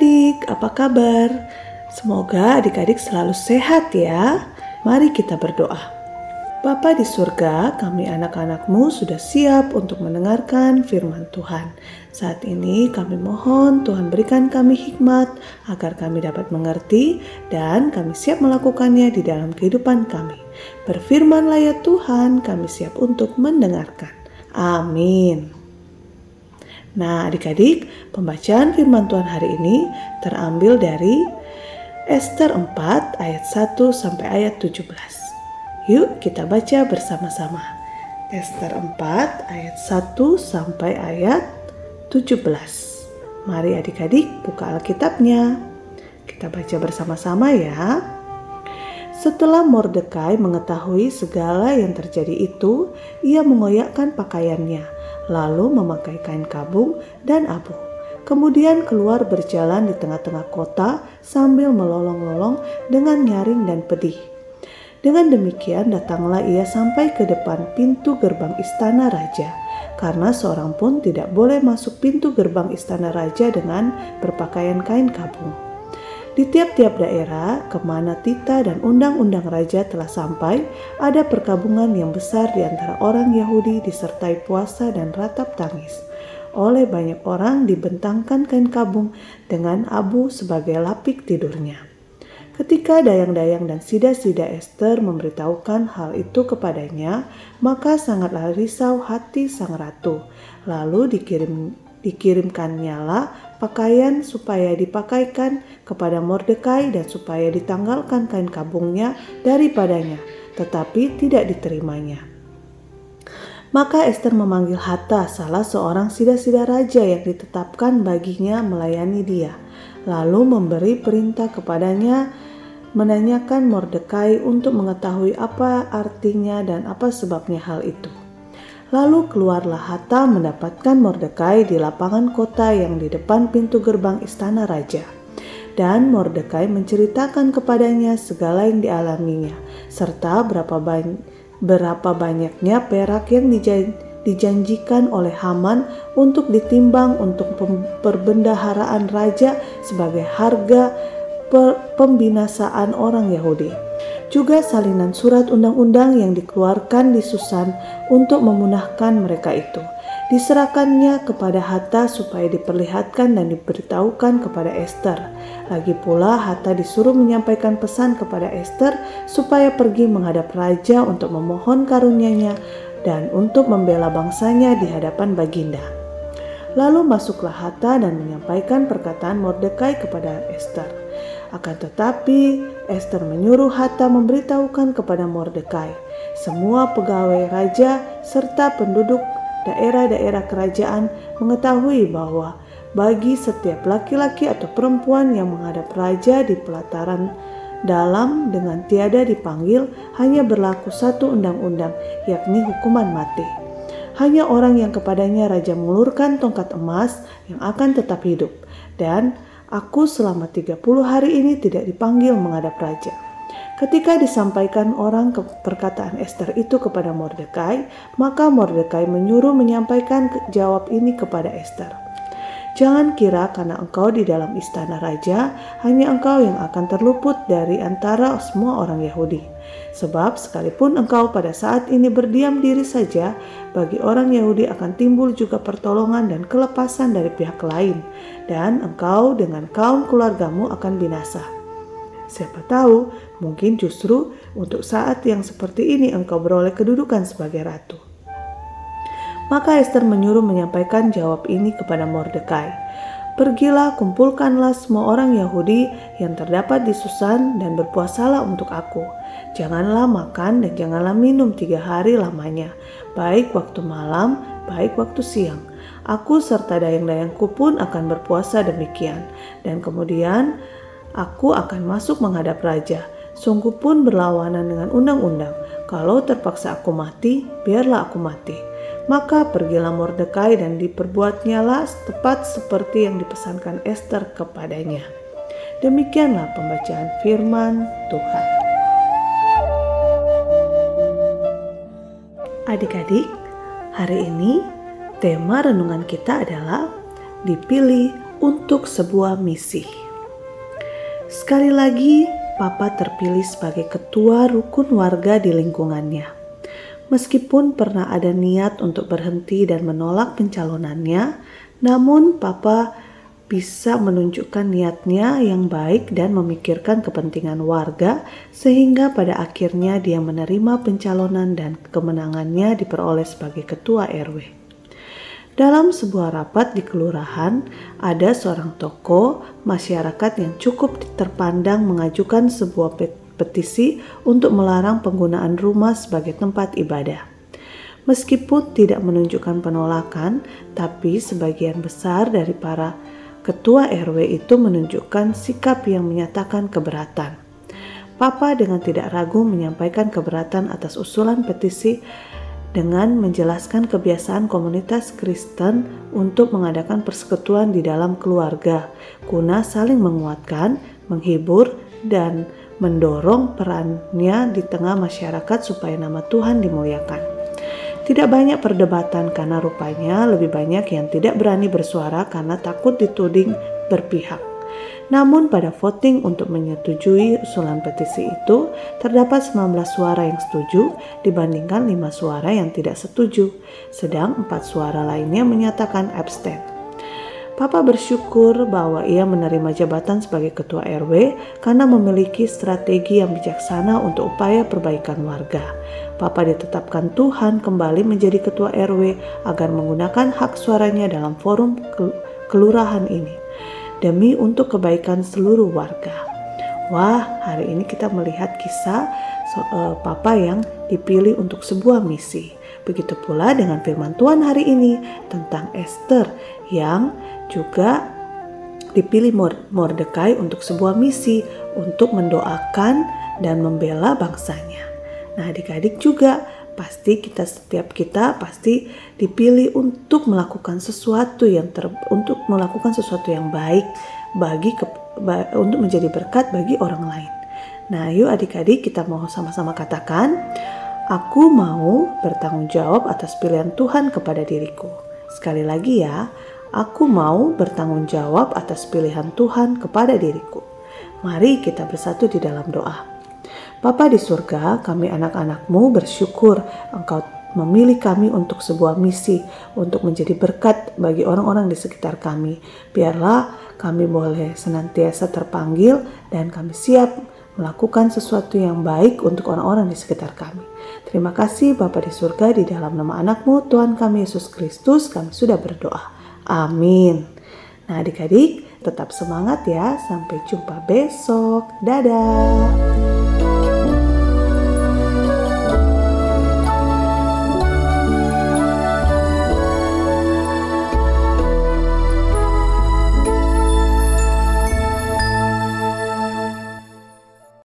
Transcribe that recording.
Adik-adik, apa kabar? Semoga adik-adik selalu sehat ya. Mari kita berdoa. Bapa di surga, kami anak-anakmu sudah siap untuk mendengarkan firman Tuhan. Saat ini kami mohon Tuhan berikan kami hikmat agar kami dapat mengerti dan kami siap melakukannya di dalam kehidupan kami. Berfirmanlah ya Tuhan, kami siap untuk mendengarkan. Amin. Nah adik-adik, pembacaan firman Tuhan hari ini terambil dari Esther 4 ayat 1 sampai ayat 17. Yuk kita baca bersama-sama. Esther 4 ayat 1 sampai ayat 17. Mari adik-adik buka Alkitabnya. Kita baca bersama-sama ya. Setelah Mordekai mengetahui segala yang terjadi itu, ia mengoyakkan pakaiannya, lalu memakai kain kabung dan abu. Kemudian keluar berjalan di tengah-tengah kota sambil melolong-lolong dengan nyaring dan pedih. Dengan demikian datanglah ia sampai ke depan pintu gerbang istana raja, karena seorang pun tidak boleh masuk pintu gerbang istana raja dengan berpakaian kain kabung. Di tiap-tiap daerah ke mana tita dan undang-undang raja telah sampai, ada perkabungan yang besar di antara orang Yahudi disertai puasa dan ratap tangis. Oleh banyak orang dibentangkan kain kabung dengan abu sebagai lapik tidurnya. Ketika dayang-dayang dan sida-sida Esther memberitahukan hal itu kepadanya, maka sangatlah risau hati sang ratu. Lalu dikirim dikirimkannyalah pakaian supaya dipakaikan kepada Mordekai dan supaya ditanggalkan kain kabungnya daripadanya, tetapi tidak diterimanya. Maka Esther memanggil Hatta, salah seorang sida-sida raja yang ditetapkan baginya melayani dia, lalu memberi perintah kepadanya menanyakan Mordekai untuk mengetahui apa artinya dan apa sebabnya hal itu. Lalu keluarlah Hatta mendapatkan Mordekai di lapangan kota yang di depan pintu gerbang istana raja. Dan Mordekai menceritakan kepadanya segala yang dialaminya, serta berapa, berapa banyaknya perak yang dijanjikan oleh Haman untuk ditimbang untuk perbendaharaan raja sebagai harga pembinasaan orang Yahudi. Juga salinan surat undang-undang yang dikeluarkan di Susan untuk memunahkan mereka itu. Diserahkannya kepada Hatta supaya diperlihatkan dan diberitahukan kepada Esther. Lagi pula Hatta disuruh menyampaikan pesan kepada Esther supaya pergi menghadap raja untuk memohon karunia-Nya dan untuk membela bangsanya di hadapan Baginda. Lalu masuklah Hatta dan menyampaikan perkataan Mordekai kepada Esther. Akan tetapi, Esther menyuruh Hatta memberitahukan kepada Mordekai, semua pegawai raja serta penduduk daerah-daerah kerajaan mengetahui bahwa bagi setiap laki-laki atau perempuan yang menghadap raja di pelataran dalam dengan tiada dipanggil hanya berlaku satu undang-undang yakni hukuman mati. Hanya orang yang kepadanya raja mengulurkan tongkat emas yang akan tetap hidup dan Aku selama 30 hari ini tidak dipanggil menghadap raja. Ketika disampaikan orang ke perkataan Esther itu kepada Mordekai, maka Mordekai menyuruh menyampaikan jawab ini kepada Esther. Jangan kira karena engkau di dalam istana raja, hanya engkau yang akan terluput dari antara semua orang Yahudi Sebab sekalipun engkau pada saat ini berdiam diri saja, bagi orang Yahudi akan timbul juga pertolongan dan kelepasan dari pihak lain, dan engkau dengan kaum keluargamu akan binasa. Siapa tahu, mungkin justru untuk saat yang seperti ini engkau beroleh kedudukan sebagai ratu. Maka Esther menyuruh menyampaikan jawab ini kepada Mordekai. Pergilah, kumpulkanlah semua orang Yahudi yang terdapat di Susan dan berpuasalah untuk aku. Janganlah makan dan janganlah minum tiga hari lamanya, baik waktu malam, baik waktu siang. Aku serta dayang-dayangku pun akan berpuasa demikian. Dan kemudian aku akan masuk menghadap raja. Sungguh pun berlawanan dengan undang-undang. Kalau terpaksa aku mati, biarlah aku mati maka pergilah Mordekai dan diperbuatnyalah tepat seperti yang dipesankan Esther kepadanya. Demikianlah pembacaan firman Tuhan. Adik-adik, hari ini tema renungan kita adalah dipilih untuk sebuah misi. Sekali lagi, Papa terpilih sebagai ketua rukun warga di lingkungannya. Meskipun pernah ada niat untuk berhenti dan menolak pencalonannya, namun Papa bisa menunjukkan niatnya yang baik dan memikirkan kepentingan warga, sehingga pada akhirnya dia menerima pencalonan dan kemenangannya diperoleh sebagai ketua RW. Dalam sebuah rapat di kelurahan, ada seorang tokoh masyarakat yang cukup terpandang mengajukan sebuah petisi untuk melarang penggunaan rumah sebagai tempat ibadah. Meskipun tidak menunjukkan penolakan, tapi sebagian besar dari para Ketua RW itu menunjukkan sikap yang menyatakan keberatan. Papa dengan tidak ragu menyampaikan keberatan atas usulan petisi dengan menjelaskan kebiasaan komunitas Kristen untuk mengadakan persekutuan di dalam keluarga, guna saling menguatkan, menghibur, dan mendorong perannya di tengah masyarakat supaya nama Tuhan dimuliakan. Tidak banyak perdebatan karena rupanya lebih banyak yang tidak berani bersuara karena takut dituding berpihak. Namun pada voting untuk menyetujui usulan petisi itu terdapat 19 suara yang setuju dibandingkan 5 suara yang tidak setuju, sedang 4 suara lainnya menyatakan abstain. Papa bersyukur bahwa ia menerima jabatan sebagai ketua RW karena memiliki strategi yang bijaksana untuk upaya perbaikan warga. Papa ditetapkan Tuhan kembali menjadi ketua RW agar menggunakan hak suaranya dalam forum kelurahan ini demi untuk kebaikan seluruh warga. Wah, hari ini kita melihat kisah so, uh, Papa yang dipilih untuk sebuah misi. Begitu pula dengan firman Tuhan hari ini tentang Esther yang juga dipilih Mordekai untuk sebuah misi untuk mendoakan dan membela bangsanya. Nah, adik-adik juga pasti kita setiap kita pasti dipilih untuk melakukan sesuatu yang ter, untuk melakukan sesuatu yang baik bagi ke, untuk menjadi berkat bagi orang lain. Nah, yuk adik-adik kita mau sama-sama katakan, aku mau bertanggung jawab atas pilihan Tuhan kepada diriku. Sekali lagi ya, Aku mau bertanggung jawab atas pilihan Tuhan kepada diriku. Mari kita bersatu di dalam doa. Bapa di surga, kami anak-anakmu bersyukur Engkau memilih kami untuk sebuah misi, untuk menjadi berkat bagi orang-orang di sekitar kami. Biarlah kami boleh senantiasa terpanggil dan kami siap melakukan sesuatu yang baik untuk orang-orang di sekitar kami. Terima kasih Bapa di surga di dalam nama anakmu Tuhan kami Yesus Kristus kami sudah berdoa. Amin. Nah adik-adik tetap semangat ya. Sampai jumpa besok. Dadah.